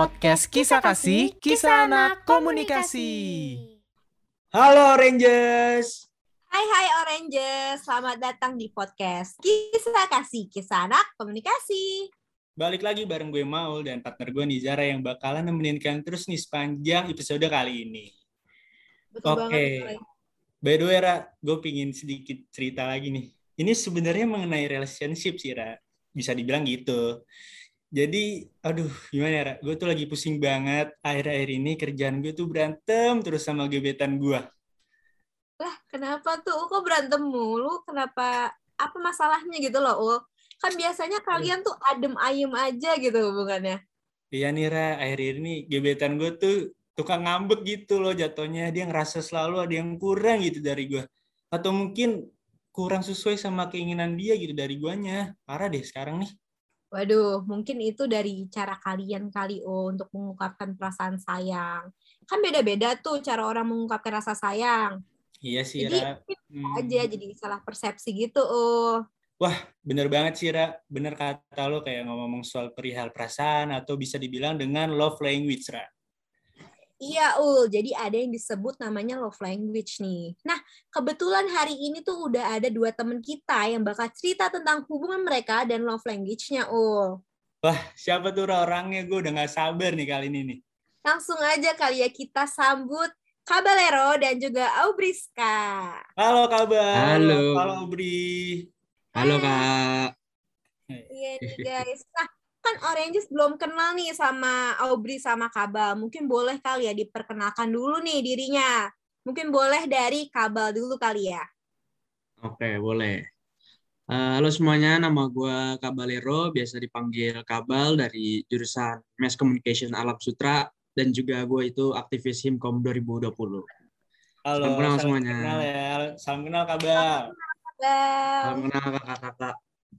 podcast Kisah Kasih, Kisah Anak Komunikasi. Halo Rangers. Hai hai Oranges, selamat datang di podcast Kisah Kasih, Kisah Anak Komunikasi. Balik lagi bareng gue Maul dan partner gue Nizara yang bakalan nemenin kalian terus nih sepanjang episode kali ini. Betul Oke. banget. By the way, Ra, gue pingin sedikit cerita lagi nih. Ini sebenarnya mengenai relationship sih, Ra. Bisa dibilang gitu. Jadi, aduh, gimana ya? Gue tuh lagi pusing banget. Akhir-akhir ini kerjaan gue tuh berantem terus sama gebetan gue. Lah, kenapa tuh? Kok berantem mulu? Kenapa? Apa masalahnya gitu loh, Ul? Kan biasanya kalian tuh adem ayem aja gitu hubungannya. Iya nih, Ra. Akhir-akhir ini gebetan gue tuh tukang ngambek gitu loh jatuhnya. Dia ngerasa selalu ada yang kurang gitu dari gue. Atau mungkin kurang sesuai sama keinginan dia gitu dari guanya. Parah deh sekarang nih. Waduh, mungkin itu dari cara kalian kali, oh, untuk mengungkapkan perasaan sayang. Kan beda-beda tuh cara orang mengungkapkan rasa sayang. Iya sih, Jadi, Ra. Hmm. Aja jadi salah persepsi gitu, oh. Bener banget sih, Ra. Bener kata lo kayak ngomong soal perihal perasaan atau bisa dibilang dengan love language, Ra. Iya, Ul. Jadi ada yang disebut namanya love language nih. Nah, kebetulan hari ini tuh udah ada dua temen kita yang bakal cerita tentang hubungan mereka dan love language-nya, Ul. Siapa tuh Ra, orangnya? Gue udah gak sabar nih kali ini nih. Langsung aja kali ya kita sambut Caballero dan juga Aubriska. Halo, kabar. Halo. Halo, Bri. Halo kak. Iya nih guys. Nah, kan Oranges belum kenal nih sama Aubry sama Kabal. Mungkin boleh kali ya diperkenalkan dulu nih dirinya. Mungkin boleh dari Kabal dulu kali ya. Oke boleh. Eh, halo semuanya, nama gue Kabalero, biasa dipanggil Kabal dari jurusan Mass Communication Alam Sutra dan juga gue itu aktivis Himkom 2020. Halo, Salam kenal semuanya. kenal ya. Salam kenal. Kabal. Salam kenal kakak-kakak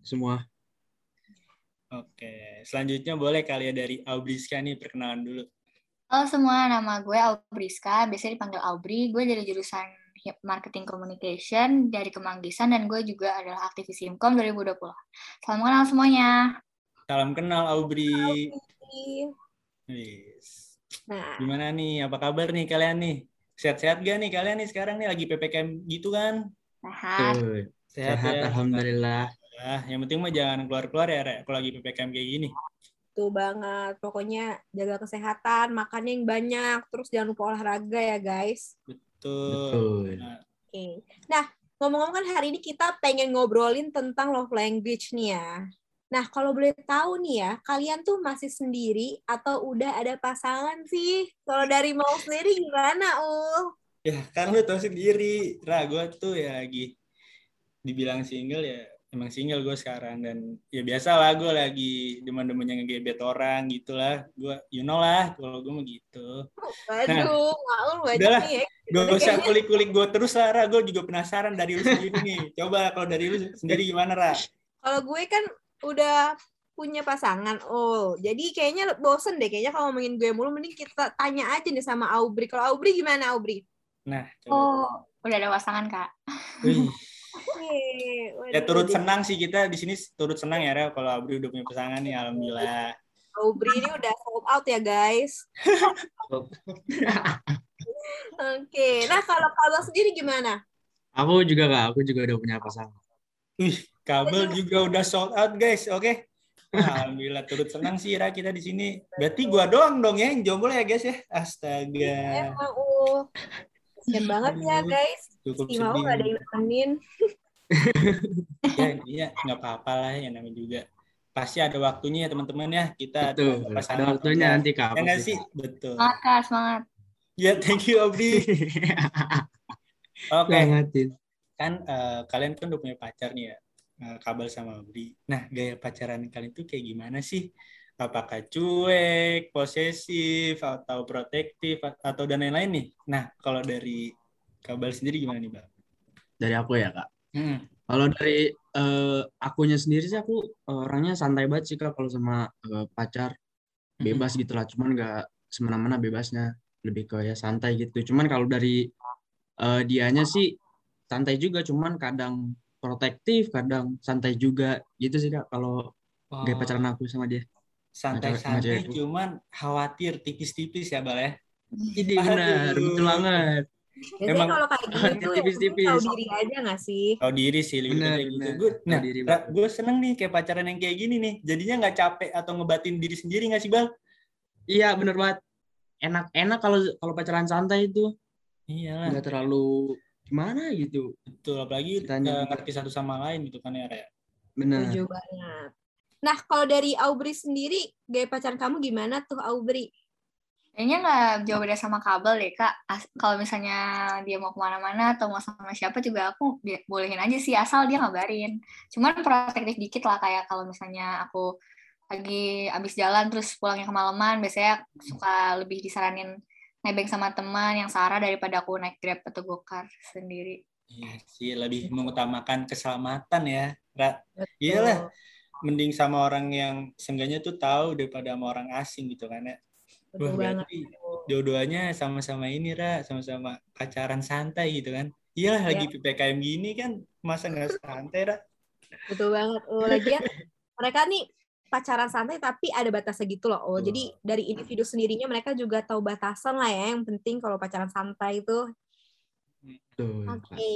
semua. Oke, selanjutnya boleh kali ya dari Aubriska nih perkenalan dulu. Halo semua, nama gue Aubriska, biasanya dipanggil Aubri. Gue dari jurusan Marketing Communication dari Kemanggisan dan gue juga adalah aktivis Himkom 2020. Salam kenal semuanya. Salam kenal Aubri. Wis. Nah, Gimana nih? Apa kabar nih kalian nih? Sehat-sehat gak nih kalian nih sekarang nih lagi PPKM gitu kan? Sehat. Tuh, sehat, ya? alhamdulillah. Ah, yang penting mah jangan keluar-keluar ya, Rek, kalau lagi PPKM kayak gini. Tuh banget. Pokoknya jaga kesehatan, makan yang banyak, terus jangan lupa olahraga ya guys. Betul. Betul. Nah, Oke. Nah, ngomong-ngomong kan hari ini kita pengen ngobrolin tentang love language nih ya. Nah, kalau boleh tahu nih ya, kalian tuh masih sendiri atau udah ada pasangan sih? Kalau dari mau sendiri gimana, Ul? ya kan lu tau sendiri, Ra, gue tuh ya lagi dibilang single ya emang single gue sekarang dan ya biasa lah gue lagi demen-demennya ngegebet orang gitu lah gue you know lah kalau gue mah gitu Waduh, Maul banyak udahlah. nih ya. Gak usah kulik-kulik gue terus lah, Ra. Gue juga penasaran dari lu sendiri nih. Coba kalau dari lu sendiri gimana, Ra? Kalau gue kan udah punya pasangan, oh jadi kayaknya bosen deh kayaknya kalau ngomongin gue mulu mending kita tanya aja nih sama Aubry. Kalau Aubry gimana Aubry? Nah, coba. Oh, udah ada pasangan kak. Ya turut senang sih kita di sini turut senang ya, Ra. Kalau Abri udah punya pasangan nih, alhamdulillah. Aubry ini udah sold out ya guys. Oke, nah kalau kalau sendiri gimana? Aku juga kak, aku juga udah punya pasangan. Wih, kabel juga udah sold out, guys. Oke. Alhamdulillah turut senang sih Ra kita di sini. Berarti gua doang dong ya yang jomblo ya, guys ya. Astaga. Emang uh, kasian banget ya guys. Cukup Si mau gak ada yang nemenin. ya intinya nggak apa-apa lah ya namanya juga pasti ada waktunya ya teman-teman ya kita Betul. ada Ada waktunya apa nanti enggak. ya nggak sih betul Semangat kak, semangat. ya thank you Abdi oke Semangatin. kan eh, kalian kan udah punya pacar nih ya eh, Kabel sama Abdi nah gaya pacaran kalian tuh kayak gimana sih apakah cuek posesif atau protektif atau dan lain-lain nih nah kalau dari Kabel sendiri gimana nih bang Dari aku ya kak. Hmm. Kalau dari eh, akunya sendiri sih aku orangnya santai banget sih kak kalau sama eh, pacar. Bebas gitu lah cuman nggak semena-mena bebasnya. Lebih ke ya santai gitu. Cuman kalau dari eh, dianya sih santai juga cuman kadang protektif kadang santai juga. Gitu sih kak kalau gaya pacaran aku sama dia. Santai-santai cuman khawatir tipis-tipis ya Bal ya. Ini benar, betul banget. Biasanya Emang- kalau kayak gitu Tipis-tipis. tahu diri aja gak sih? Tahu diri sih lebih kayak gitu. benar. Gue, nah, diri gue seneng nih kayak pacaran yang kayak gini nih. Jadinya nggak capek atau ngebatin diri sendiri nggak sih Bal? Iya, bener banget. Enak-enak kalau kalau pacaran santai itu Iya nggak terlalu gimana gitu. Betul, apalagi Kitanya eh, ngerti satu sama lain gitu kan ya, Raya. Benar. Setuju banget. Nah, kalau dari Aubrey sendiri, gaya pacaran kamu gimana tuh Aubrey? Kayaknya nggak jauh beda sama kabel deh, Kak. As- kalau misalnya dia mau ke mana-mana atau mau sama siapa juga aku bi- bolehin aja sih, asal dia ngabarin. Cuman protektif dikit lah, kayak kalau misalnya aku lagi abis jalan terus pulangnya kemalaman, biasanya suka lebih disaranin nebeng sama teman yang searah daripada aku naik Grab atau Gokar sendiri. Iya sih, lebih mengutamakan keselamatan ya, Ra. Iyalah, mending sama orang yang seenggaknya tuh tahu daripada sama orang asing gitu kan ya. Betul Wah, banget. dua-duanya sama-sama ini, Ra. Sama-sama pacaran santai gitu kan. Iyalah, lagi Iya. PPKM gini kan, masa nggak santai, Ra? Betul banget. Oh, lagian mereka nih pacaran santai tapi ada batasnya gitu loh. Oh, jadi dari individu sendirinya mereka juga tahu batasan lah ya. Yang penting kalau pacaran santai itu. Oke.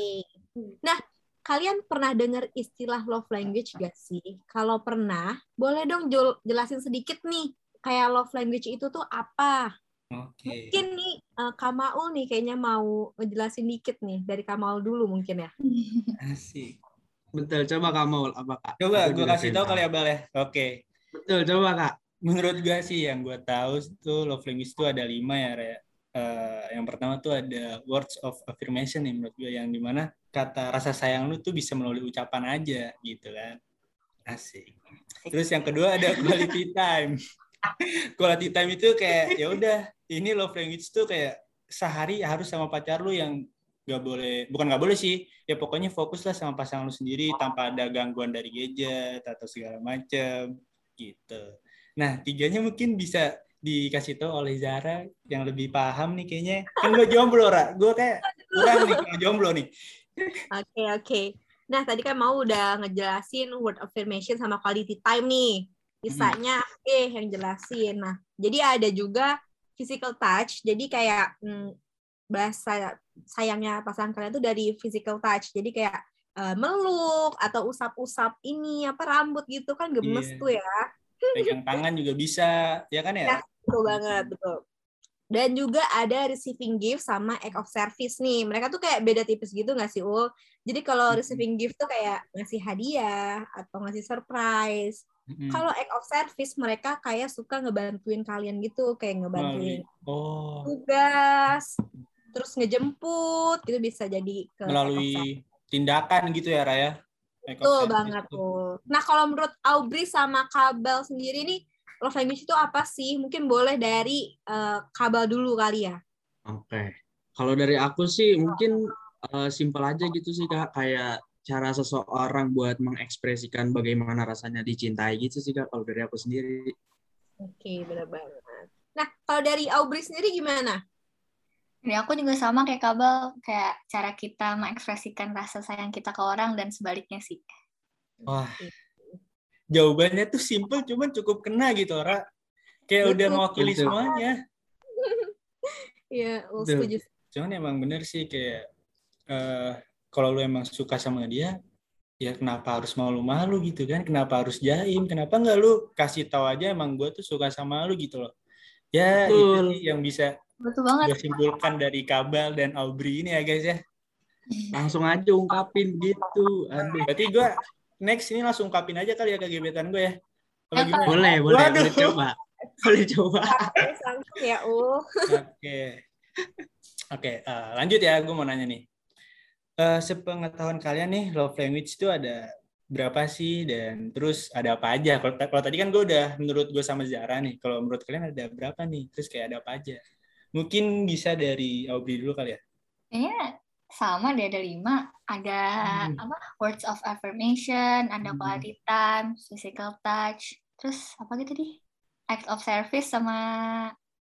Nah, kalian pernah dengar istilah love language gak sih? Kalau pernah, boleh dong jel- jelasin sedikit nih. Kayak love language itu tuh apa? Oke. Mungkin nih eh, Kamaul nih kayaknya mau ngejelasin dikit nih dari Kamaul dulu mungkin ya. Asik. Betul, coba kamu apa Kak? Coba gue kasih tahu kali ya, Bal ya. Oke. Betul, coba Kak. Menurut gue sih yang gue tahu tuh love language itu ada lima ya, Raya. Eh, yang pertama tuh ada words of affirmation nih menurut gue yang di mana kata rasa sayang lu tuh bisa melalui ucapan aja gitu kan. Asik. Terus yang kedua ada quality time. Quality time itu kayak ya udah ini love language tuh kayak sehari harus sama pacar lu yang gak boleh bukan gak boleh sih ya pokoknya fokus lah sama pasangan lu sendiri tanpa ada gangguan dari gadget atau segala macem gitu. Nah tiganya mungkin bisa dikasih tahu oleh Zara yang lebih paham nih kayaknya. Kan gue jomblo, Ra. Gue kayak kurang nih kalau jomblo nih. Oke, oke. Nah, tadi kan mau udah ngejelasin word affirmation sama quality time nih. Bisanya eh yang jelasin. Nah, jadi ada juga physical touch. Jadi kayak hmm, bahasa sayangnya pasangan kalian tuh dari physical touch. Jadi kayak eh, meluk atau usap-usap ini apa rambut gitu kan gemes Iya. tuh ya. Pegang tangan juga bisa, ya kan ya? Ya. Betul banget, betul. Dan juga ada receiving gift sama act of service nih. Mereka tuh kayak beda tipis gitu nggak sih, Ul? Jadi kalau Mm-mm. receiving gift tuh kayak ngasih hadiah atau ngasih surprise. Mm-mm. Kalau act of service mereka kayak suka ngebantuin kalian gitu, kayak ngebantuin oh tugas, terus ngejemput, itu bisa jadi ke melalui tindakan gitu ya Raya? Betul banget tuh. Nah, kalau menurut Aubrey sama Kabel sendiri nih, love language itu apa sih? Mungkin boleh dari eh, Kabel dulu kali ya. Oke. Kalau dari aku sih mungkin eh, simpel aja gitu sih Kak, kayak cara seseorang buat mengekspresikan bagaimana rasanya dicintai gitu sih Kak kalau dari aku sendiri. Oke, benar banget. Nah, kalau dari Aubrey sendiri gimana? Ini aku juga sama kayak kabel, kayak cara kita mengekspresikan rasa sayang kita ke orang dan sebaliknya sih. Wah, jawabannya tuh simple cuman cukup kena gitu, Ra. Kayak udah Betul. mewakili Betul. semuanya. Iya, setuju. Cuman emang bener sih kayak eh kalau lu emang suka sama dia, ya kenapa harus malu-malu gitu kan? Kenapa harus jaim? Kenapa nggak lu kasih tahu aja emang gue tuh suka sama lu gitu loh. Ya, itu Betul. sih yang bisa Betul banget. gue simpulkan dari Kabal dan Aubrey ini ya guys ya. Langsung aja ungkapin gitu. Aduh. Berarti gue next ini langsung ungkapin aja kali ya ke gebetan gue ya. Ya, gimana? Boleh, boleh, Waduh. boleh coba. Boleh coba. Langsung ya, uh. Oke. Oke, eh, lanjut ya. Gue mau nanya nih. Eh, sepengetahuan kalian nih, love language itu ada berapa sih? Dan terus ada apa aja? Kalau kalau tadi kan gue udah menurut gue sama Zara nih. Kalau menurut kalian ada berapa nih? Terus kayak ada apa aja? Mungkin bisa dari Aubrey dulu kali ya. Kayaknya sama deh ada lima. Ada Hmm. apa? Words of affirmation, ada Hmm. quality time, physical touch, terus apa gitu tadi? Act of service sama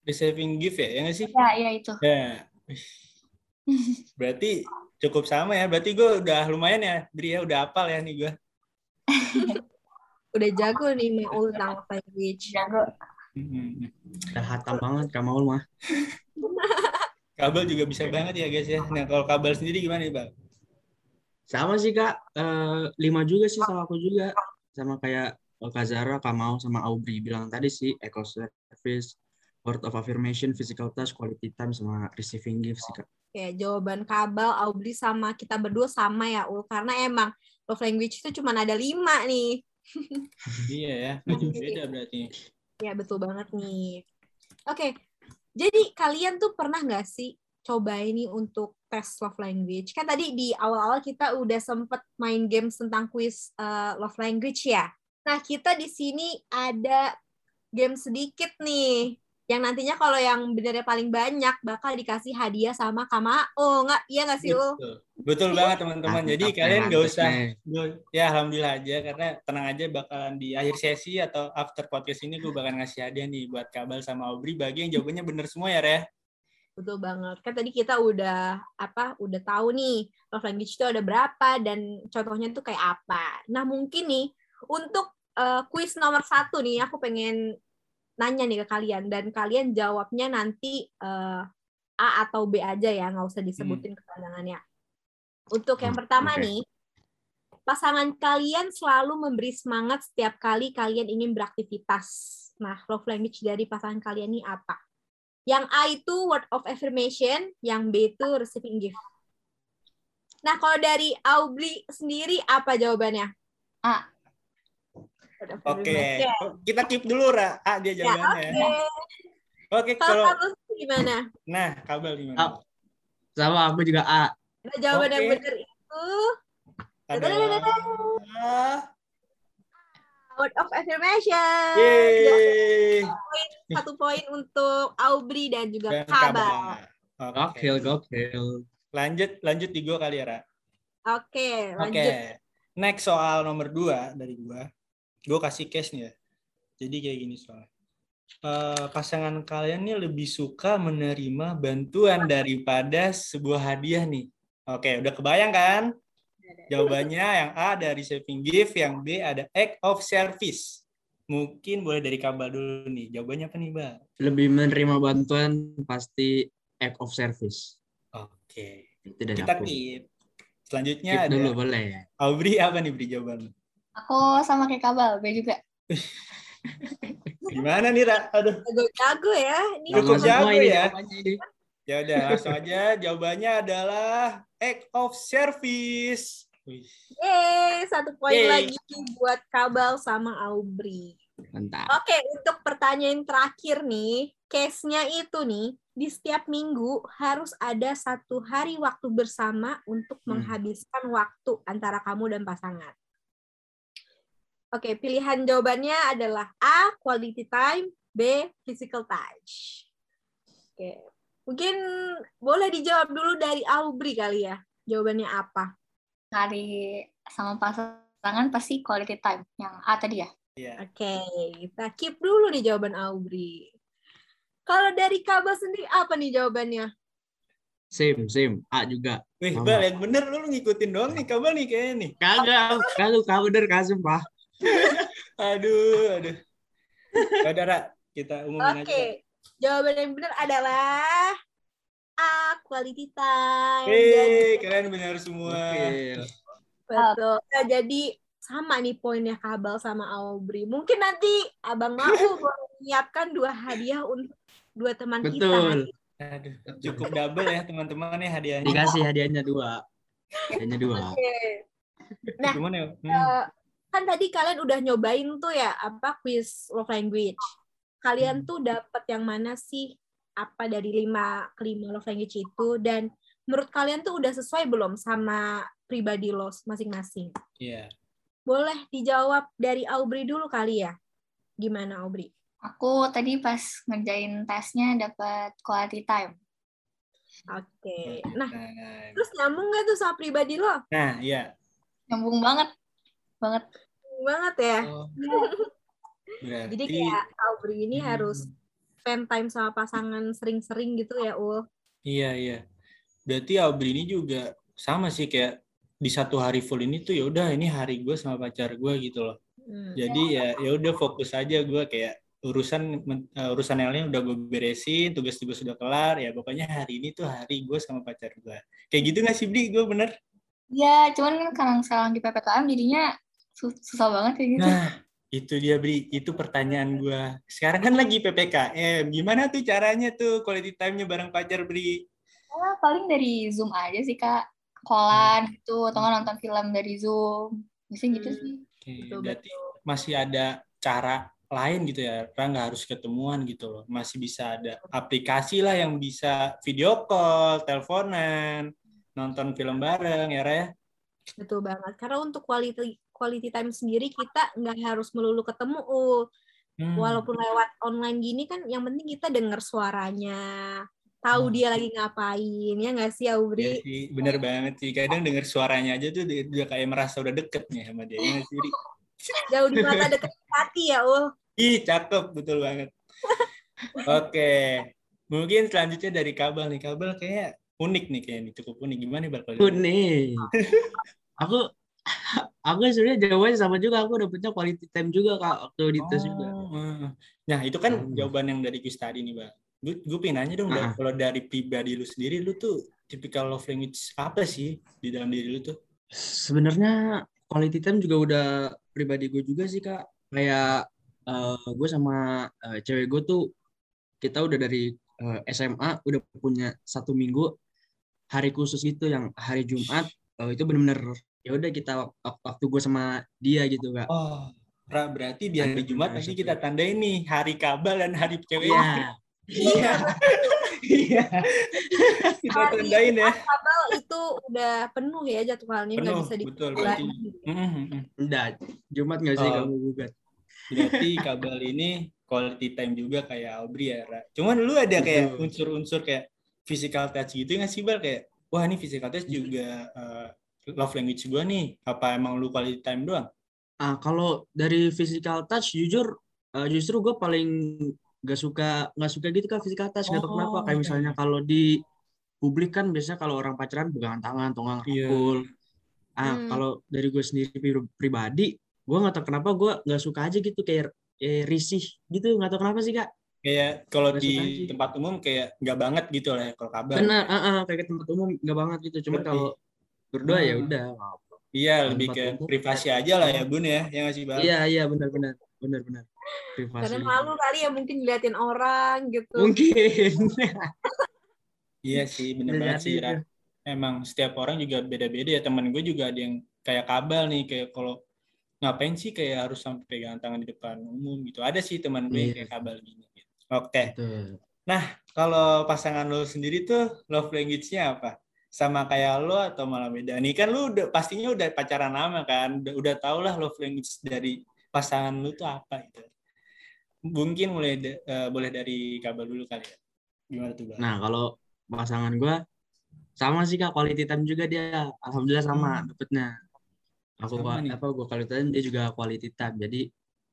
Receiving gift ya, ya nggak sih? ya ya itu. Ya. Berarti cukup sama ya. Berarti gue udah lumayan ya, Bri ya. Udah hafal ya nih gue. Udah jago nih Maul tentang language. Jago. Hmm. Udah hatam banget Kak Maul mah. Kabel juga bisa banget ya guys ya. Nah kalau kabel sendiri gimana nih bang? Sama sih Kak, Eh, lima juga sih sama aku juga. Sama kayak Kak Zara, Kak Mau, sama Aubrey bilang tadi sih, eco service, word of affirmation, physical touch, quality time, sama receiving gifts sih Kak. Oke, jawaban Kabel, Aubli sama kita berdua sama ya, Ul. Karena emang love language itu cuma ada lima nih. Iya ya, beda beda berarti. Ya, betul banget nih. Oke, jadi kalian tuh pernah nggak sih coba ini untuk tes love language? Kan tadi di awal-awal kita udah sempet main games tentang quiz uh, love language ya. Nah, kita di sini ada game sedikit nih. Yang nantinya kalau yang benernya paling banyak bakal dikasih hadiah sama Kama. Oh, nggak? Iya nggak sih, Ul? Betul, betul banget teman-teman. Jadi kalian nggak usah nih. ya alhamdulillah aja karena tenang aja bakalan di akhir sesi atau after podcast ini gue bakal ngasih hadiah nih buat Kabel sama Aubrey bagi yang jawabannya bener semua ya Reh. Betul banget. Kan tadi kita udah apa? Udah tahu nih love language itu ada berapa dan contohnya tuh kayak apa. Nah mungkin nih untuk eh, quiz nomor satu nih aku pengen nanya nih ke kalian dan kalian jawabnya nanti eh, A atau B aja ya nggak usah disebutin kepanjangannya. Untuk yang Hmm, pertama oke. nih pasangan kalian selalu memberi semangat setiap kali kalian ingin beraktivitas. Nah, love language dari pasangan kalian ini apa? Yang A itu word of affirmation, yang B itu receiving gift. Nah, kalau dari Aubli sendiri apa jawabannya? A. Oke, affirmation. kita keep dulu Ra. Ah dia Ya, jawabannya. oke. Oke, Kalau kalau gimana? nah Kabel gimana? Ah. Sama aku juga A. Nah, jawaban yang Oke. benar itu Adalah word of affirmation. Yeay. Satu poin untuk Aubri dan juga Dan Kabal. Oke. Gokil, gokil. Lanjut, lanjut di gua kali ya, Ra. Oke, Oke. lanjut. Next soal nomor dua dari gua. Gua kasih case nih ya. Jadi kayak gini soalnya. Eh, pasangan kalian nih lebih suka menerima bantuan daripada sebuah hadiah nih. Oke, udah kebayang kan? Jawabannya yang A dari saving gift, yang B ada act of service. Mungkin boleh dari kabar dulu nih. Jawabannya apa nih, Bang? Lebih menerima bantuan pasti act of service. Oke. Itu dari Kita aku. keep. Selanjutnya Skip ada dulu boleh. Aubrey apa nih beri jawaban? Aku sama kayak kabel, B juga. Gimana nih, Ra? Aduh. Jago-jago ya. Ini Cukup jago ya. Ya udah, langsung aja. Jawabannya adalah act of service. Yeay, satu poin Yeay. lagi buat Kabal sama Aubri. Mantap. Oke, untuk pertanyaan terakhir nih, case-nya itu nih, di setiap minggu harus ada satu hari waktu bersama untuk Hmm. menghabiskan waktu antara kamu dan pasangan. Oke, pilihan jawabannya adalah A, quality time, B, physical touch. Oke, mungkin boleh dijawab dulu dari Aubri kali ya. Jawabannya apa? Hari sama pasangan pasti quality time. Yang A tadi ya. Iya. Oke, kita keep dulu nih jawaban Aubri. Kalau dari Kaba sendiri apa nih jawabannya? Same, same. A juga. Wih. Bal, yang bener lu ngikutin doang nih, kabel nih kayaknya nih. Kagak, kagak, kagak bener, kagak sumpah. Aduh, aduh. Ya udah, Ra. Kita umumin Oke, aja. jawaban yang benar adalah A, quality time. Hei, Jadi, kalian benar semua. Betul. Nah, jadi sama nih poinnya Kabal sama Aubri. Mungkin nanti Abang Mau menyiapkan dua hadiah untuk dua teman kita. Betul. Aduh, cukup double ya teman-teman ya hadiahnya. Dikasih hadiahnya dua. Hadiahnya dua. Oke. Nah, Gimana ya? Hmm. Eh, kan tadi kalian udah nyobain tuh ya apa quiz love language. Kalian Hmm. tuh dapat yang mana sih apa dari lima kelima love language itu dan menurut kalian tuh udah sesuai belum sama pribadi lo masing-masing? Iya. Boleh dijawab dari Aubri dulu kali ya. Gimana Aubri? Aku tadi pas ngerjain tesnya dapat quality time. Oke. Nah, Nah, terus nyambung nggak tuh sama pribadi lo? nah, iya. Nyambung banget. Banget. Banget ya. Oh. Berarti Jadi kayak Aubri ini Hmm. harus spend time sama pasangan sering-sering gitu ya, Ul. Iya, iya. Berarti Aubrey ini juga sama sih kayak di satu hari full ini tuh ya udah ini hari gue sama pacar gue gitu loh. Hmm. Jadi ya ya udah fokus aja gue kayak urusan eh, urusan yang lain udah gue beresin, tugas-tugas sudah kelar ya pokoknya hari ini tuh hari gue sama pacar gue. Kayak gitu nggak sih Bri? Gue bener. Ya, cuman kan karena sekarang di PPKM jadinya susah banget kayak gitu. Nah itu dia Bri, itu pertanyaan gue. Sekarang kan lagi PPKM, gimana tuh caranya tuh quality time-nya bareng pacar Bri? Ya, paling dari Zoom aja sih, Kak. Callan gitu, atau nonton film dari Zoom. Biasanya gitu Hmm. sih. Oke, Betul, berarti masih ada cara lain gitu ya, Ra nggak harus ketemuan gitu loh. Masih bisa ada aplikasi lah yang bisa video call, teleponan, nonton film bareng ya, Ra ya? Betul banget. Karena untuk quality quality time sendiri kita nggak harus melulu ketemu. Uh. Hmm. Walaupun lewat online gini kan yang penting kita dengar suaranya, tahu Hmm. dia lagi ngapain ya nggak sih Iya Aubri? sih, bener banget sih. Kadang denger suaranya aja tuh dia, dia kayak merasa udah deket nih sama dia. Nggak sih? Jauh di mata deket di hati ya, Ul. Ih, cakep, betul banget. Oke, mungkin selanjutnya dari kabel nih. Kabel kayak unik nih kayaknya, cukup unik. Gimana nih, Bal? Unik. aku aku sebenarnya jawabannya sama juga. Aku dapetnya quality time juga kak waktu di tes juga. Oh. Nah, itu kan Hmm. jawaban yang dari quiz tadi nih, Bang. Gue gue pengen nanya dong, Ah. kalau dari pribadi lu sendiri, lu tuh tipikal love language apa sih di dalam diri lu tuh? Sebenarnya quality time juga udah pribadi gue juga sih kak. Kayak gue sama eh, cewek gue tuh kita udah dari eh, SMA udah punya satu minggu hari khusus gitu yang hari Jumat eh, itu bener-bener ya udah kita wak- waktu gue sama dia gitu kak. Oh, Ra, berarti di hari Jumat nanti satu. kita tandain nih hari kabel dan hari cewek. Iya. Iya. Iya. Kita tandain ya. Kabel itu udah penuh ya jadwalnya nggak bisa betul, dikurangi. berarti. Udah Jumat nggak sih Oh. kamu gugat? Berarti kabel ini quality time juga kayak Aubrey ya, Ra. Cuman lu ada kayak Betul. unsur-unsur kayak physical touch gitu nggak sih, Bal? Kayak, wah ini physical touch juga eh, love language gua nih. Apa emang lu quality time doang? Ah, kalau dari physical touch jujur eh, justru gue paling gak suka nggak suka gitu kan physical touch nggak tahu Oh, kenapa kayak oke. misalnya kalau di publik kan biasanya kalau orang pacaran pegangan tangan nggak Iya. ngerangkul ah Hmm. kalau dari gue sendiri pri- pribadi gue nggak tahu kenapa gue nggak suka aja gitu kayak eh, risih gitu nggak tahu kenapa sih kak Kayak kalau di aja. tempat umum kayak nggak banget gitu lah ya kalau kabel. benar ah, ah, kayak tempat umum nggak banget gitu Ngerti. kalau berdua ya Hmm. udah. Iya, lebih ke privasi aja lah ya, Bun ya. Yang ngasih Bal. iya iya benar benar benar benar privasi Karena malu kali ya mungkin diliatin orang gitu. mungkin Iya sih, bener Bisa banget sih, itu. Emang setiap orang juga beda-beda ya. Temen gue juga ada yang kayak kabel nih, kayak kalau ngapain sih kayak harus sampai pegangan tangan di depan umum gitu. Ada sih teman gue yang Iya. kayak kabel gini. Gitu. Oke, Betul. kalau pasangan lo sendiri tuh love language-nya apa? Sama kayak lo atau malah beda? Nih kan lu udah pastinya udah pacaran lama kan, udah, udah tau lah love language dari pasangan lu tuh apa gitu. Mungkin mulai eh, boleh dari kabel dulu kali ya. Gimana tuh, Bang? Nah, kalau pasangan gue sama sih kak quality time juga dia. Alhamdulillah sama Hmm. dapetnya. Aku Sama nih. apa gue quality time dia juga quality time. Jadi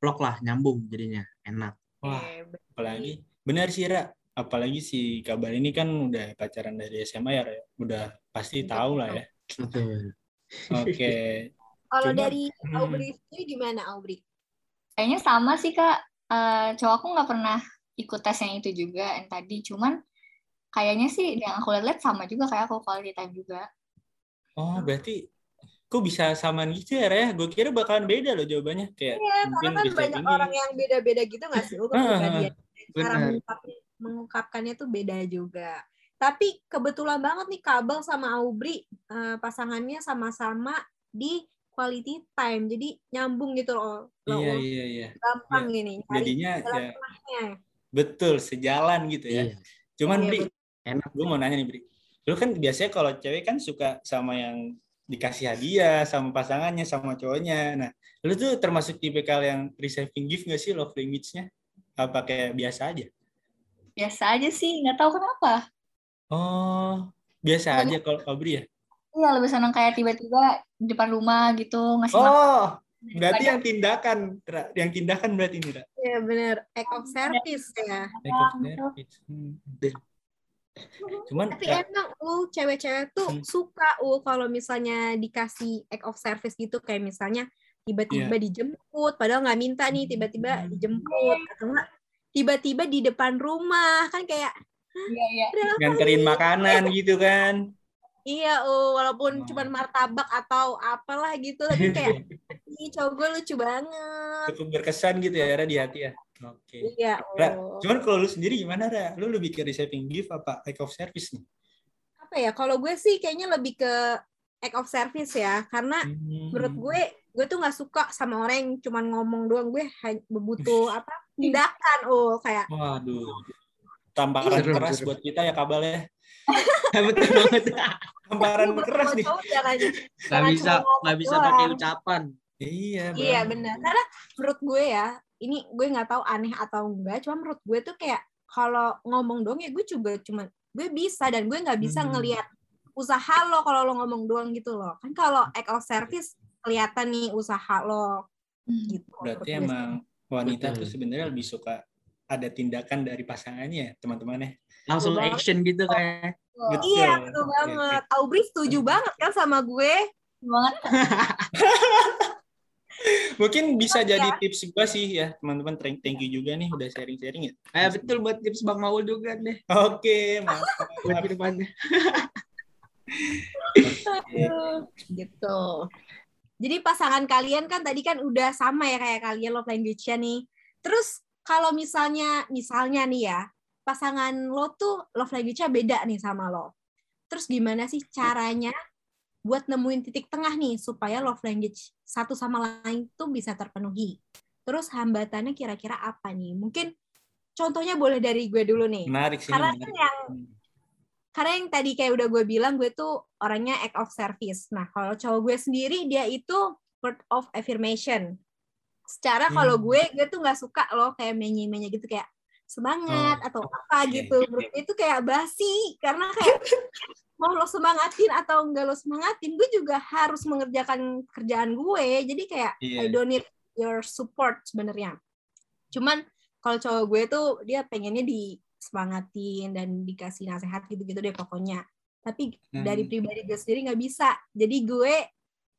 plok lah nyambung jadinya enak. Wah, berarti- apalagi benar sih Ra apalagi si kabar ini kan udah pacaran dari SMA ya udah pasti tahu lah ya Betul. oke Kalau Cuma- dari Hmm. Aubry sendiri gimana Aubry? Kayaknya sama sih kak. Eh, cowok aku nggak pernah ikut tes yang itu juga yang tadi. Cuman kayaknya sih yang aku lihat sama juga kayak aku quality time juga. oh berarti kok bisa samaan gitu ya Ra? gue kira bakalan beda loh jawabannya kayak Iya, mungkin karena kan bisa banyak ini. orang yang beda-beda gitu nggak sih? Lu Ah. Cara. Mengungkap- mengungkapkannya tuh beda juga. Tapi kebetulan banget nih Kabel sama Aubry eh, pasangannya sama-sama di quality time. Jadi nyambung gitu loh. loh, iya iya iya Gampang ini. Cari jadinya jalan ya betul sejalan gitu ya Iya. cuman Iya, Bri Enak. gue mau nanya nih Bri lu kan biasanya kalau cewek kan suka sama yang dikasih hadiah sama pasangannya sama cowoknya nah lu tuh termasuk tipikal yang receiving gift gak sih love language-nya apa kayak biasa aja Biasa aja sih, nggak tahu kenapa. oh biasa aja kalau Aubrey ya Iya lebih senang kayak tiba-tiba di depan rumah gitu ngasih makan. oh berarti yang tindakan yang tindakan berarti ini. Iya bener. Act of service ya. Act of service. Hmm. cuman Tapi Ra, emang uh cewek-cewek tuh Hmm. suka uh kalau misalnya dikasih act of service gitu kayak misalnya tiba-tiba dijemput padahal nggak minta nih tiba-tiba dijemput atau enggak tiba-tiba di depan rumah kan kayak Iya, iya. "Ada apa Nganterin nih?" makanan gitu kan. Iya, oh, walaupun Oh. cuman martabak atau apalah gitu, tapi kayak ih cowok gue lucu banget. Cukup berkesan gitu ya Ra di hati ya. Oke. Iya, Ra, oh. cuman kalau lu sendiri gimana Ra? Lu lebih ke receiving gift apa act of service nih? Apa ya? Kalau gue sih kayaknya lebih ke act of service ya, karena Hmm. menurut gue gue tuh nggak suka sama orang yang cuman ngomong doang. Gue hanya butuh apa? Tindakan, oh kayak Waduh. Tamparan Seru, keras buat kita ya kabel ya. Betul banget. Tamparan keras nih. cowok jangan Nggak bisa nggak bisa pakai ucapan. Iya, Iya Bang. benar. Karena menurut gue ya, ini gue nggak tahu aneh atau enggak, cuma menurut gue tuh kayak kalau ngomong doang ya gue juga cuma gue bisa dan gue nggak bisa Hmm. ngelihat usaha lo kalau lo ngomong doang gitu loh. Kan kalau act of service kelihatan nih usaha lo gitu. Berarti gue emang wanita Betul. tuh sebenarnya lebih suka ada tindakan dari pasangannya, teman-teman ya. Langsung Betul banget. action gitu kayak. Betul. Iya betul banget. Aubry setuju banget kan sama gue. banget Mungkin bisa jadi tips gua sih ya, teman-teman. Thank you juga nih udah sharing-sharing ya. Eh betul buat tips Bang Maul juga deh. Oke, Buat mantap. ke depannya. gitu. Jadi pasangan kalian kan tadi kan udah sama ya kayak kalian love language-nya nih. Terus kalau misalnya misalnya nih ya, pasangan lo tuh love language-nya beda nih sama lo. Terus gimana sih caranya buat nemuin titik tengah nih supaya love language satu sama lain tuh bisa terpenuhi. Terus hambatannya kira-kira apa nih? Mungkin contohnya boleh dari gue dulu nih. Menarik sih. Karena kan yang karena yang tadi kayak udah gue bilang gue tuh orangnya act of service. Nah kalau cowok gue sendiri dia itu word of affirmation. Secara kalau Hmm. gue gue tuh nggak suka loh kayak menye-menye gitu kayak semangat Oh, atau apa oke, gitu. itu kayak basi karena kayak mau lo semangatin atau enggak lo semangatin, gue juga harus mengerjakan kerjaan gue. Jadi kayak Iya. I don't need your support sebenarnya. Cuman kalau cowok gue tuh dia pengennya disemangatin dan dikasih nasihat gitu-gitu deh pokoknya. Tapi dari Hmm. pribadi gue sendiri nggak bisa. Jadi gue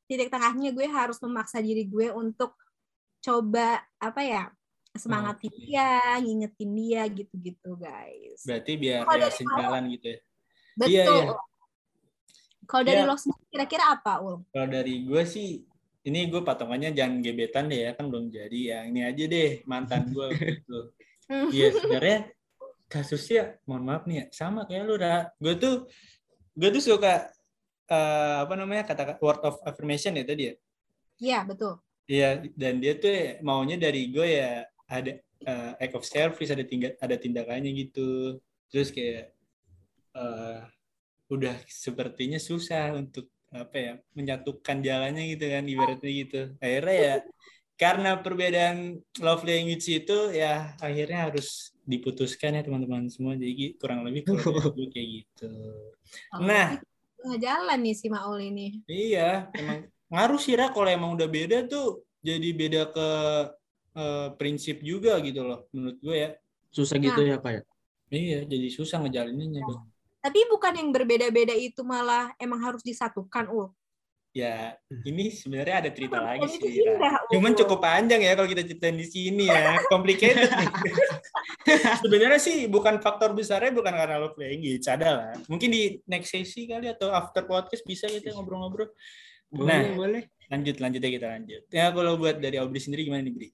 titik tengahnya gue harus memaksa diri gue untuk coba apa ya semangatin Oke. dia, ngingetin dia gitu-gitu guys. Berarti biar Kalau ya dari sejalan gitu ya. Betul. Iya, iya. Kalau dari Iya. lo sendiri kira-kira apa, Ul? Kalau dari gue sih, ini gue patokannya jangan gebetan deh ya, kan belum jadi ya. Ini aja deh mantan gue gitu. Iya sebenarnya kasusnya, mohon maaf nih ya, sama kayak lu Ra. Gue tuh, gue tuh suka eh, apa namanya kata word of affirmation ya tadi ya. Iya, betul. Iya, dan dia tuh ya maunya dari gue ya ada eh, act of service, ada tinggal ada tindakannya gitu. Terus kayak eh, udah sepertinya susah untuk apa ya menyatukan jalannya gitu kan ibaratnya gitu. Akhirnya ya karena perbedaan love language itu ya akhirnya harus diputuskan ya teman-teman semua. Jadi kurang lebih gue kayak gitu. Nah, Nggak jalan nih si Maul ini. Iya, emang ngaruh sih Ra kalau emang udah beda tuh jadi beda ke eh, prinsip juga gitu loh menurut gue ya. Susah gitu ya Pak ya. Iya, jadi susah ngejalaninnya. Bang. Tapi bukan yang berbeda-beda itu malah emang harus disatukan, Ul. Ya, ini sebenarnya ada cerita lagi Ini tuh sih. Indah. Cuman cukup panjang ya kalau kita ceritain di sini ya, complicated sebenarnya sih bukan faktor besarnya bukan karena love language, ada lah. Mungkin di next sesi kali atau after podcast bisa kita ngobrol-ngobrol. Boleh, Nah. boleh. Lanjut, lanjut ya kita lanjut. Ya kalau buat dari Aubry sendiri gimana nih, Bri?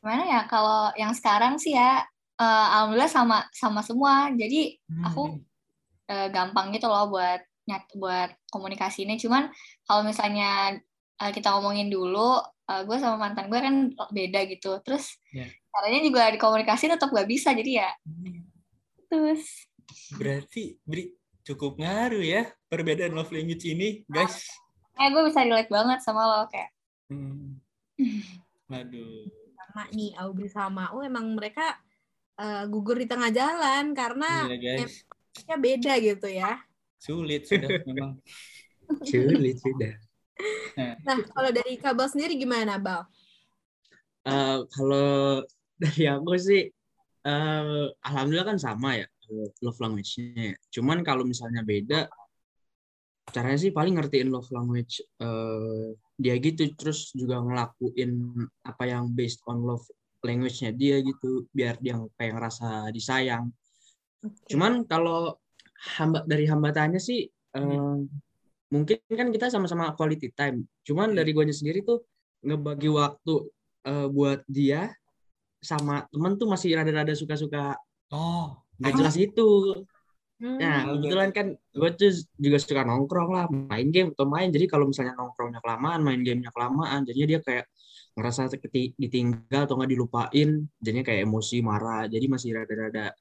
gimana ya kalau yang sekarang sih ya eh, alhamdulillah sama sama semua jadi aku eh, gampang gitu loh buat nyat buat komunikasi ini cuman kalau misalnya eh, kita ngomongin dulu eh, gue sama mantan gue kan beda gitu terus Ya. caranya juga di komunikasi tetap gak bisa jadi ya terus Berarti Bri cukup ngaruh ya perbedaan love language ini, guys. eh gue bisa relate banget sama lo kayak Hmm. Waduh. Sama nih, Aubry sama Maul emang mereka eh, gugur di tengah jalan karena Iya, guys. ya beda gitu ya. Sulit sudah memang. Sulit sudah. Nah, kalau dari Kabel sendiri gimana, Bal? Eh, kalau dari aku sih eh alhamdulillah kan sama ya love language-nya. ya. Cuman kalau misalnya beda caranya sih paling ngertiin love language eh, dia gitu terus juga ngelakuin apa yang based on love language-nya dia gitu biar dia kayak ngerasa disayang Oke. cuman kalau hamba dari hambatannya sih eh, Hmm. mungkin kan kita sama-sama quality time cuman Hmm. dari guanya sendiri tuh ngebagi waktu eh, buat dia sama temen tuh masih rada-rada suka-suka Oh, nggak jelas itu Hmm. Nah, kebetulan kan gue tuh juga suka nongkrong lah, main game atau main. Jadi kalau misalnya nongkrongnya kelamaan, main gamenya kelamaan, jadinya dia kayak ngerasa keti- ditinggal atau nggak dilupain, jadinya kayak emosi, marah. Jadi masih rada-rada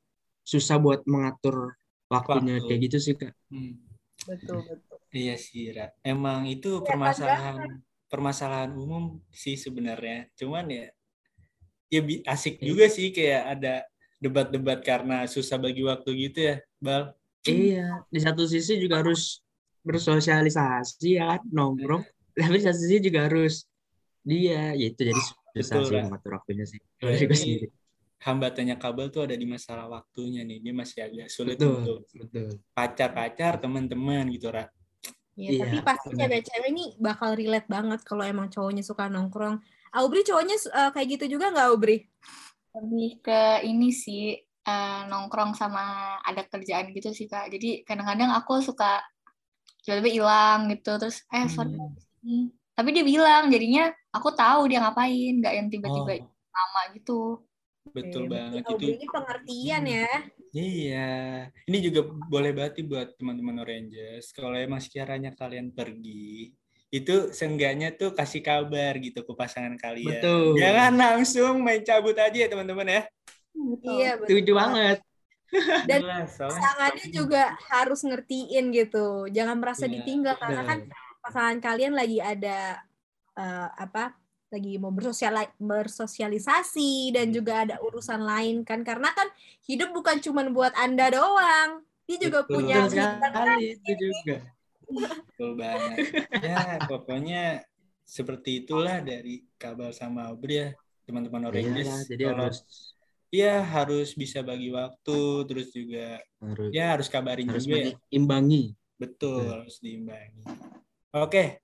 susah buat mengatur waktunya Waktu. kayak gitu sih, Kak. hmm. betul betul. Iya sih, Ra. Emang itu Kelihatan permasalahan permasalahan umum sih sebenarnya. Cuman ya ya asik Iya. juga sih kayak ada debat-debat karena susah bagi waktu gitu ya, Bal. Iya, di satu sisi juga harus bersosialisasi ya, nongkrong. Tapi di satu sisi juga harus dia, ya itu jadi susah Betul, sih mengatur waktunya sih. Kalau hambatannya kabel tuh ada di masalah waktunya nih. Dia masih agak sulit Betul, untuk betul. pacar-pacar, teman-teman gitu, Ra. Ya, Iya, tapi pasti benar. cewek-cewek nih bakal relate banget kalau emang cowoknya suka nongkrong. Aubri cowoknya uh, kayak gitu juga nggak Aubri? lebih ke ini sih eh, nongkrong sama ada kerjaan gitu sih kak jadi kadang-kadang aku suka tiba-tiba hilang gitu terus eh sorry Hmm. aku di sini. tapi dia bilang jadinya aku tahu dia ngapain nggak yang Oh, tiba-tiba lama gitu betul Oke, berarti banget itu. ini pengertian Hmm. ya. Iya, ini juga boleh banget buat teman-teman Oranges. Kalau emang sekiranya kalian pergi, itu seenggaknya tuh kasih kabar gitu ke pasangan kalian. Betul. Jangan langsung main cabut aja ya teman-teman ya. Iya, betul. Setuju banget. Dan soalnya pasangannya juga harus ngertiin gitu. Jangan merasa Iya, ditinggal karena kan pasangan kalian lagi ada eh, apa? Lagi mau bersosiali- bersosialisasi dan juga ada urusan lain kan karena kan hidup bukan cuma buat Anda doang. Dia juga Betul. punya Betul sekali itu juga. betul banget. Ya, pokoknya seperti itulah dari Kabal sama Aubri ya, teman-teman Iyalah, Oranges. jadi Kalau harus ya harus bisa bagi waktu, terus juga harus ya harus kabarin harus juga ya. imbangi. Betul, Betul. harus diimbangi. Oke,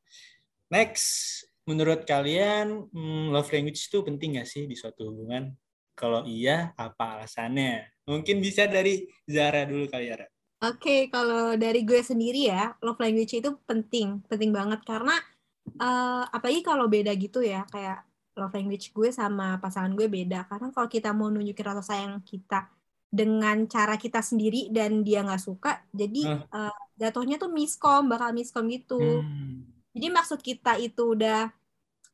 next. Menurut kalian, hmm, love language itu penting nggak sih di suatu hubungan? Kalau iya, apa alasannya? Mungkin bisa dari Zara dulu kali ya. Oke, kalau dari gue sendiri ya, love language itu penting, penting banget karena eh, apalagi kalau beda gitu ya, kayak love language gue sama pasangan gue beda. Karena kalau kita mau nunjukin rasa sayang kita dengan cara kita sendiri dan dia nggak suka, jadi eh, jatuhnya tuh miskom, bakal miskom gitu. Hmm. Jadi maksud kita itu udah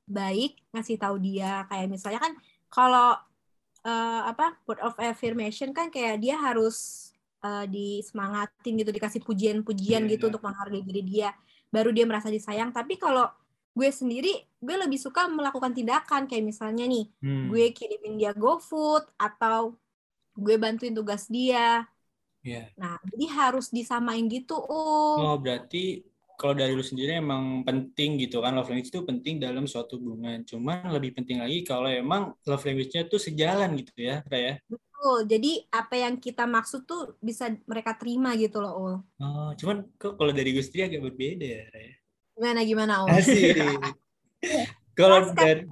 baik ngasih tahu dia kayak misalnya kan kalau eh, apa word of affirmation kan kayak dia harus eh, disemangatin gitu dikasih pujian-pujian Iya. gitu untuk menghargai diri dia baru dia merasa disayang tapi kalau gue sendiri gue lebih suka melakukan tindakan kayak misalnya nih Hmm. gue kirimin dia GoFood atau gue bantuin tugas dia Iya. nah jadi harus disamain gitu oh Oh, berarti kalau dari lu sendiri emang penting gitu kan love language itu penting dalam suatu hubungan. Cuman lebih penting lagi kalau emang love language-nya tuh sejalan gitu ya, Ra ya. Betul. Jadi apa yang kita maksud tuh bisa mereka terima gitu loh, Ul. Oh, cuman kok kalau dari gue sendiri agak berbeda ya, Ra ya. Gimana gimana, Ul? Asik. kalau dari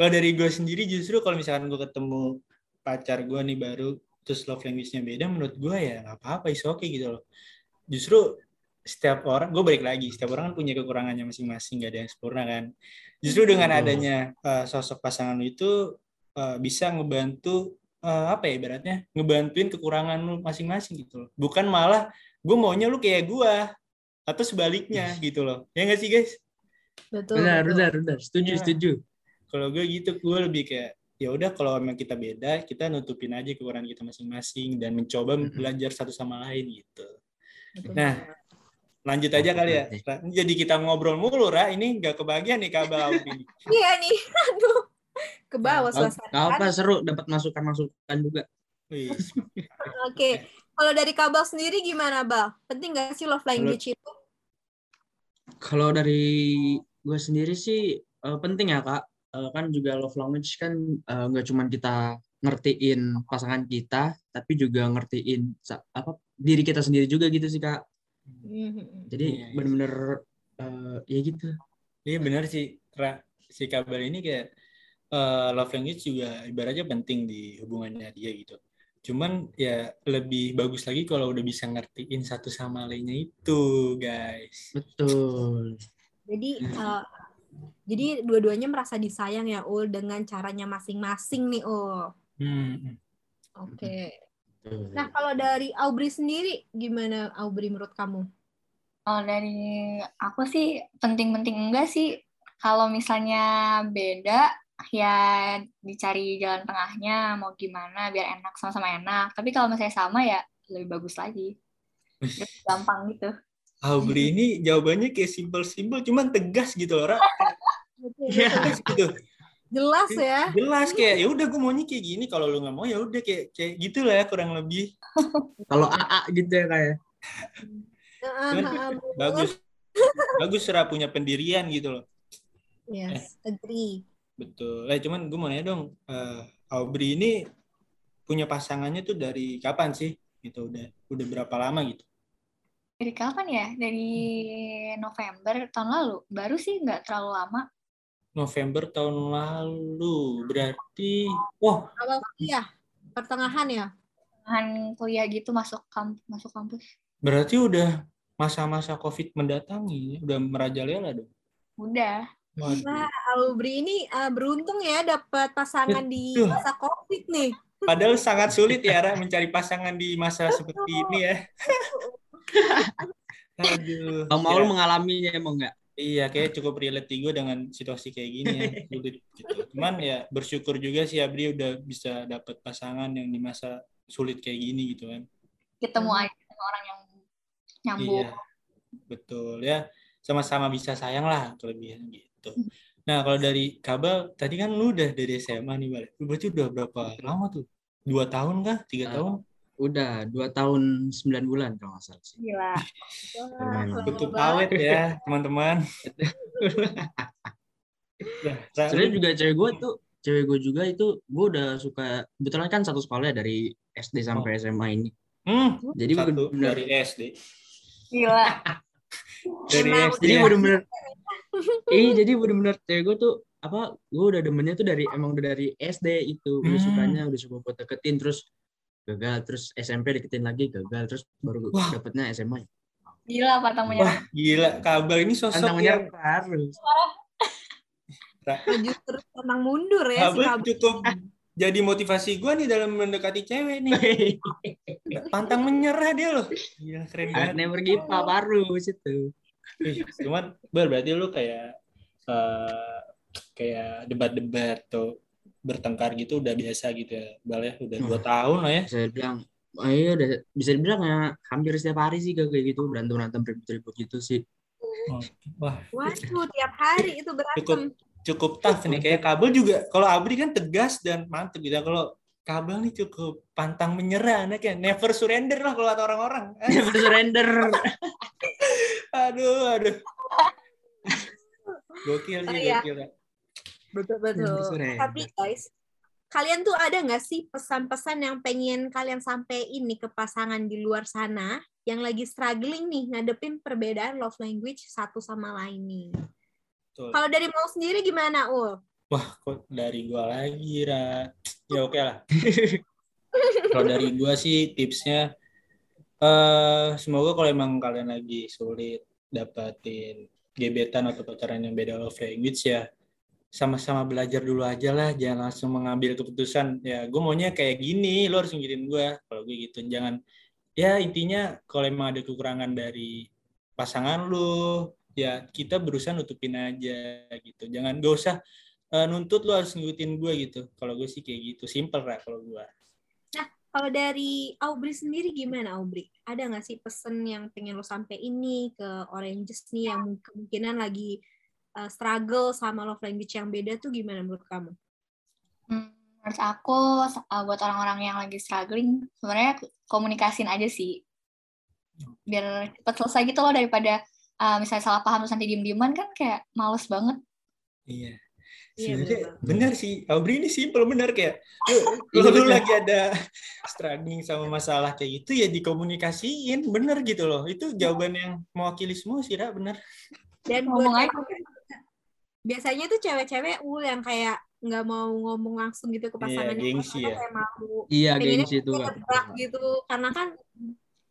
kalau dari gue sendiri justru kalau misalkan gue ketemu pacar gue nih baru terus love language-nya beda menurut gue ya nggak apa-apa is oke gitu loh justru setiap orang gue balik lagi setiap orang kan punya kekurangannya masing-masing gak ada yang sempurna kan justru dengan Betul. adanya uh, sosok pasangan lu itu uh, bisa ngebantu uh, apa ya ibaratnya ngebantuin kekurangan lu masing-masing gitu loh bukan malah gue maunya lu kayak gue atau sebaliknya gitu loh ya nggak sih guys Betul. Benar, betul. benar, benar. Setuju, Iya. setuju. kalau gue gitu gue lebih kayak ya udah kalau emang kita beda kita nutupin aja kekurangan kita masing-masing dan mencoba Mm-mm. belajar satu sama lain gitu Betul. Nah, lanjut aja kali ya. Ini jadi kita ngobrol mulu Ra ini nggak kebagian nih kabel Audi Iya nih, aduh. Ke bawah Gak suasana. apa seru dapat masukan-masukan juga. Oke. Kalau dari kabel sendiri gimana, Bal? Penting gak sih love language itu? Kalau dari gue sendiri sih eh, penting ya kak. Eh, kan juga love language kan eh, nggak cuma kita ngertiin pasangan kita, tapi juga ngertiin apa diri kita sendiri juga gitu sih kak. Mhm. Jadi Iya, iya. bener-bener eh, ya gitu. Iya benar sih, Ra. Si kabel ini kayak eh, love language juga ibaratnya penting di hubungannya dia gitu. Cuman ya lebih bagus lagi kalau udah bisa ngertiin satu sama lainnya itu, guys. Betul. Jadi Hmm. eh, jadi dua-duanya merasa disayang ya Ul dengan caranya masing-masing nih Ul. Hmm. Oke. Nah kalau dari Aubrey sendiri gimana Aubrey menurut kamu? Kalau dari aku sih penting-penting enggak sih. Kalau misalnya beda, ya dicari jalan tengahnya mau gimana biar enak sama-sama enak. Tapi kalau misalnya sama ya lebih bagus lagi. Lebih gampang gitu. Aubrey ini jawabannya kayak simpel-simpel, cuman tegas gitu loh, Ra. Iya. Gitu. Jelas ya. Jelas kayak ya udah gue maunya kayak gini, kalau lu nggak mau ya udah kayak kayak gitu lah ya kurang lebih. Kalau AA gitu ya kayak. Cuman bagus. Bagus Ra punya pendirian gitu loh. Yes, agree. Betul. Eh cuman gue mau nanya dong, eh, Aubrey ini punya pasangannya tuh dari kapan sih? Gitu udah udah berapa lama gitu? Dari kapan ya? Dari November tahun lalu. Baru sih nggak terlalu lama. November tahun lalu. Berarti wah, Awal kuliah, pertengahan ya. Tahan kuliah gitu masuk kampus. Masuk kampus. berarti udah masa-masa Covid mendatangi, udah merajalela dong. Udah. Waduh. Wah, Aubrey ini eh, beruntung ya dapat pasangan di masa Covid nih. Padahal sangat sulit ya Ra mencari pasangan di masa seperti ini ya. Aduh. Bang Ya, Maul mengalaminya emang nggak? Iya, kayak cukup relate juga dengan situasi kayak gini ya. Sulit gitu. Cuman ya bersyukur juga sih Abri udah bisa dapet pasangan yang di masa sulit kayak gini gitu kan. Ketemu Hmm. aja sama orang yang nyambung. Iya, betul ya. Sama-sama bisa sayang lah kelebihan gitu. Nah kalau dari kabel, tadi kan lu udah dari SMA nih balik. Berarti udah berapa lama tuh? Dua tahun kah? Tiga Ah. tahun? Udah dua tahun sembilan bulan kalau nggak salah sih. Gila. Cukup awet ya teman-teman. Ya, Sebenarnya juga cewek gue tuh, cewek gue juga itu gue udah suka. Kebetulan kan satu sekolah dari SD sampai SMA ini. Hmm, Jadi satu bener dari SD. Gila. Dari SD. jadi ya. bener-bener iya jadi bener-bener cewek gue tuh apa gue udah demennya tuh dari emang udah dari SD itu udah Hmm. sukanya udah suka buat deketin terus gagal terus SMP deketin lagi gagal terus baru Wah. dapetnya SMA Gila Wah, menyerah. gila. Kabel ini sosok tantang yang menyerah harus Maju terus tenang mundur ya si Kabel Kabel. cukup jadi motivasi gue nih dalam mendekati cewek nih. Pantang menyerah dia loh. Gila, keren banget. never give up harus itu Ih, Cuman, Ber, berarti lu kayak eh, kayak debat-debat atau bertengkar gitu udah biasa gitu ya, Bal ya? Udah dua tahun lah ya. bisa dibilang oh iya udah bisa dibilang ya hampir setiap hari sih kayak gitu berantem berantem ribut-ribut gitu sih Wah, Waduh, tiap hari itu berantem. cukup tough nih. Kayak kabel juga, kalau Abri kan tegas dan mantep gitu. Kalau kabel nih cukup pantang menyerah anaknya. Never surrender lah kalau kata orang-orang. Eh, never surrender Aduh, aduh. Gokil sih, Oh, iya. gokil. ya. Betul betul. Surrender. Tapi guys, kalian tuh ada nggak sih pesan-pesan yang pengen kalian sampein nih ke pasangan di luar sana yang lagi struggling nih ngadepin perbedaan love language satu sama lain nih. Kalau dari mau sendiri gimana, Ul? Kok dari gua lagi, Ra? Ya oke lah. Kalau dari gua sih tipsnya eh semoga kalau emang kalian lagi sulit dapatin gebetan atau pacaran yang beda love language ya sama-sama belajar dulu aja lah jangan langsung mengambil keputusan. Ya gue maunya kayak gini lo harus ngikutin gue kalau gue gitu jangan. Ya intinya kalau emang ada kekurangan dari pasangan lu ya kita berusaha nutupin aja gitu. Jangan gak usah eh, nuntut lu harus ngikutin gue gitu. Kalau gue sih kayak gitu simple lah kalau gue Kalau dari Aubrey sendiri gimana, Aubrey? Ada nggak sih pesan yang pengen lo sampai ini ke Oranges nih yang kemungkinan lagi uh, struggle sama love language yang beda tuh gimana menurut kamu? Hmm, menurut aku uh, buat orang-orang yang lagi struggling sebenarnya komunikasin aja sih biar cepat selesai gitu loh daripada uh, misalnya salah paham terus nanti diem-dieman kan kayak males banget Iya. Iya, Sebenarnya bener bener sih, Aubrey ini simple bener kayak lu, Iya, lu bener. lagi ada struggling sama masalah kayak gitu ya dikomunikasiin bener gitu loh. Itu jawaban yang mewakili semua sih, Ra, bener. Dan Ngomong buat aja. Biasanya tuh cewek-cewek ul yang kayak nggak mau ngomong langsung gitu ke Iya, pasangannya gengsi karena ya. kayak malu Iya, pengennya gengsi itu. Gitu karena kan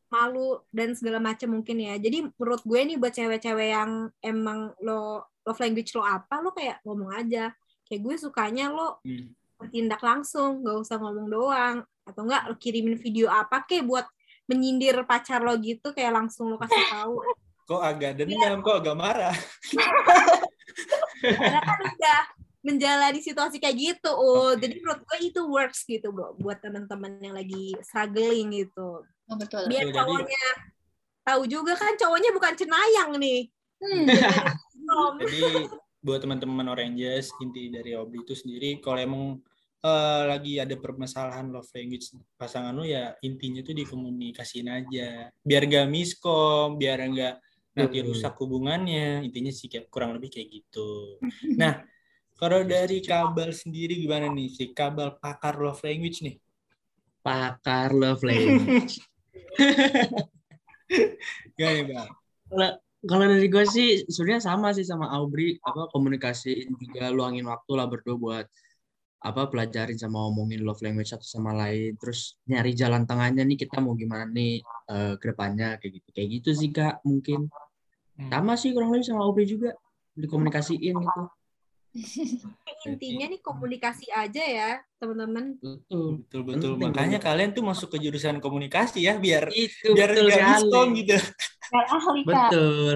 malu dan segala macam mungkin ya jadi menurut gue nih buat cewek-cewek yang emang lo love language lo apa lo kayak ngomong aja kayak gue sukanya lo Hmm. bertindak langsung nggak usah ngomong doang atau enggak lo kirimin video apa kek buat menyindir pacar lo gitu kayak langsung lo kasih tahu Kok agak dendam, kok agak marah. karena kan udah menjalani situasi kayak gitu oh jadi menurut gue itu works gitu bro buat teman-teman yang lagi struggling gitu Oh, betul. biar Betul, jadi- cowoknya tahu juga kan cowoknya bukan cenayang nih Hmm. Jadi buat teman-teman Oranges, inti dari Aubrey itu sendiri, kalau emang eh, lagi ada permasalahan love language pasangan lu ya intinya tuh dikomunikasiin aja. Biar gak miskom, biar enggak nanti rusak hubungannya. Intinya sih kayak kurang lebih kayak gitu. Nah, kalau dari Kabal sendiri gimana nih? Si Kabal pakar love language nih. Pakar love language. Gimana nih, Bang? Kalau kalau dari gue sih sebenarnya sama sih sama Aubrey apa komunikasiin juga luangin waktu lah berdua buat apa pelajarin sama ngomongin love language satu sama lain terus nyari jalan tengahnya nih kita mau gimana nih eh, ke depannya kayak gitu kayak gitu sih kak mungkin. Sama sih kurang lebih sama Aubrey juga dikomunikasiin gitu intinya nih komunikasi aja ya teman-teman betul Betul betul. Penting Makanya kalian tuh masuk ke jurusan komunikasi ya biar itu biar betul miskom gitu. Biar ahli, Kak. betul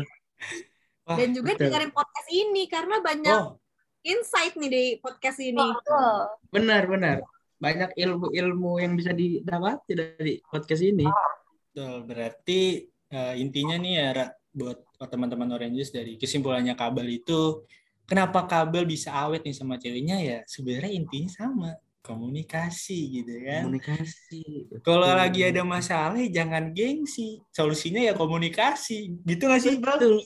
Wah, dan juga betul. dengerin podcast ini karena banyak Oh, insight nih di podcast ini Betul. benar benar banyak ilmu-ilmu yang bisa didapati dari podcast ini betul. Berarti eh, intinya nih ya Ra, buat teman-teman Oranges dari kesimpulannya kabel itu kenapa kabel bisa awet nih sama ceweknya ya sebenarnya intinya sama komunikasi gitu kan. komunikasi Kalau lagi ada masalah ya jangan gengsi, solusinya ya komunikasi. Gitu nggak sih, Bang? Betul.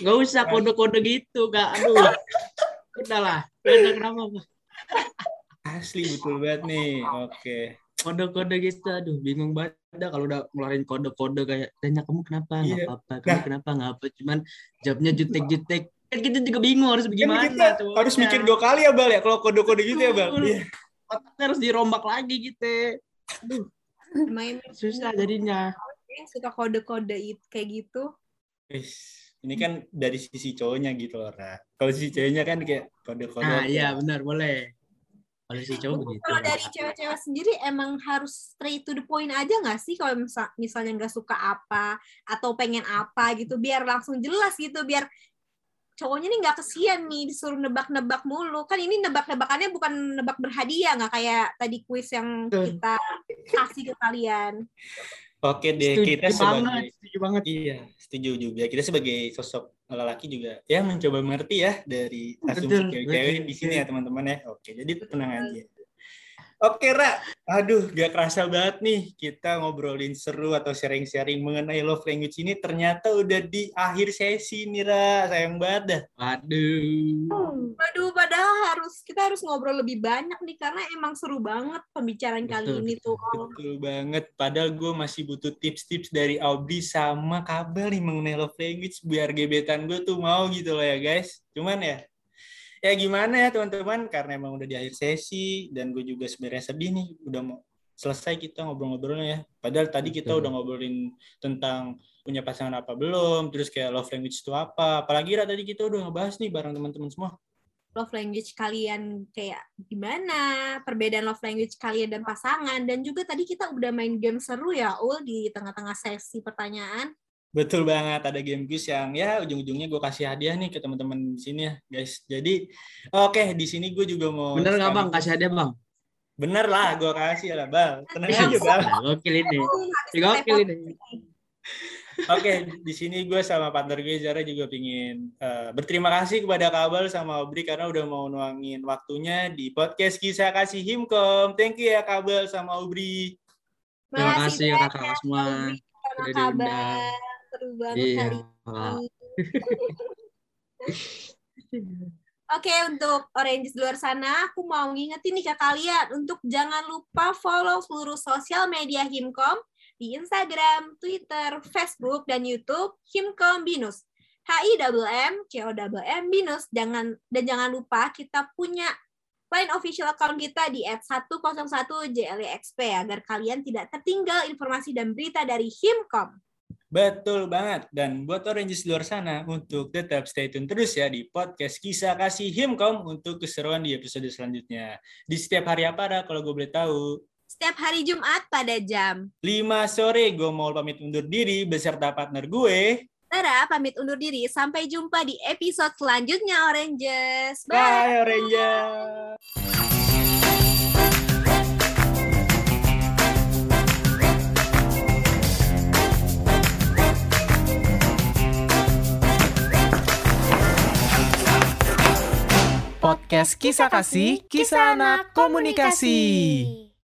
Gak usah kode-kode gitu, Kak. Aduh. Udahlah. Udah kenapa? Asli betul banget nih. Oke. Kode-kode gitu, aduh bingung banget dah kalau udah ngeluarin kode-kode kayak tanya kamu kenapa nggak Iya. apa-apa kamu Nah. kenapa nggak apa cuman jawabnya jutek-jutek kan kita juga bingung harus Kan bagaimana kita cowoknya. harus mikir dua kali ya, Bal ya kalau kode-kode gitu ya, Bal. Iya. otaknya harus dirombak lagi gitu aduh main susah jadinya suka kode-kode kayak gitu Ini kan dari sisi cowoknya gitu loh, Ra. Kalau sisi ceweknya kan kayak kode-kode. nah iya benar boleh kalau si cowok begitu. kalau dari cewek-cewek sendiri emang harus straight to the point aja nggak sih? Kalau misal, misalnya nggak suka apa atau pengen apa gitu biar langsung jelas gitu biar cowoknya nih nggak kesian nih disuruh nebak-nebak mulu. Kan ini nebak-nebakannya bukan nebak berhadiah nggak kayak tadi kuis yang kita kasih ke kalian. Oke deh, setuju kita banget sebagai setuju banget. Iya, setuju juga. Kita sebagai sosok lelaki juga ya mencoba mengerti ya dari asumsi cewek-cewek di sini ya teman-teman ya. Oke, jadi tenang aja. Oke, Ra. Aduh, gak kerasa banget nih kita ngobrolin seru atau sharing-sharing mengenai love language ini ternyata udah di akhir sesi nih, Ra. Sayang banget dah. waduh Waduh, padahal harus kita harus ngobrol lebih banyak nih karena emang seru banget pembicaraan kali Betul, ini tuh. Betul banget. Padahal gue masih butuh tips-tips dari Aubrey sama Kabel nih mengenai love language biar gebetan gue tuh mau gitu loh ya guys. Cuman ya, ya gimana ya teman-teman karena emang udah di akhir sesi dan gue juga sebenarnya sedih nih udah mau selesai kita ngobrol-ngobrolnya ya. Padahal tadi kita Betul. udah ngobrolin tentang punya pasangan apa belum, terus kayak love language itu apa. Apalagi Ra, tadi kita udah ngebahas nih bareng teman-teman semua. love language kalian kayak gimana, perbedaan love language kalian dan pasangan, dan juga tadi kita udah main game seru ya, Ul, di tengah-tengah sesi pertanyaan. Betul banget, ada game quiz yang ya ujung-ujungnya gue kasih hadiah nih ke teman-teman di sini ya, guys. Jadi, oke di sini gue juga mau. bener nggak bang kasih hadiah bang Bener lah, gue kasih lah, Bal. Tenang Iya, aja, Bal. Nah, gokil ini gokil repot. ini Oke, di sini gue sama partner gue Zara juga pingin eh, berterima kasih kepada Kabel sama Aubrey karena udah mau nuangin waktunya di podcast kisah kasih Himkom. Thank you ya Kabel sama Aubrey. terima kasih banyak, kakak semua kabar. diundang. Seru banget iya hari ini. Oke, untuk Orange di luar sana, aku mau ngingetin nih ke kalian untuk jangan lupa follow seluruh sosial media Himkom di Instagram, Twitter, Facebook, dan YouTube Himkom Binus. HI double M, CO double M Binus. Jangan dan jangan lupa kita punya line official account kita di @101JLEXP agar kalian tidak tertinggal informasi dan berita dari Himkom. Betul banget. Dan buat Oranges di luar sana, untuk tetap stay tune terus ya di podcast Kisah Kasih Himkom untuk keseruan di episode selanjutnya. Di setiap hari apa ada kalau gue boleh tahu? Setiap hari Jumat pada jam 5 sore gue mau pamit undur diri beserta partner gue. Tara pamit undur diri. Sampai jumpa di episode selanjutnya Oranges. Bye. Bye Oranges! Podcast Kisah Kasih, Kisah Anak Komunikasi.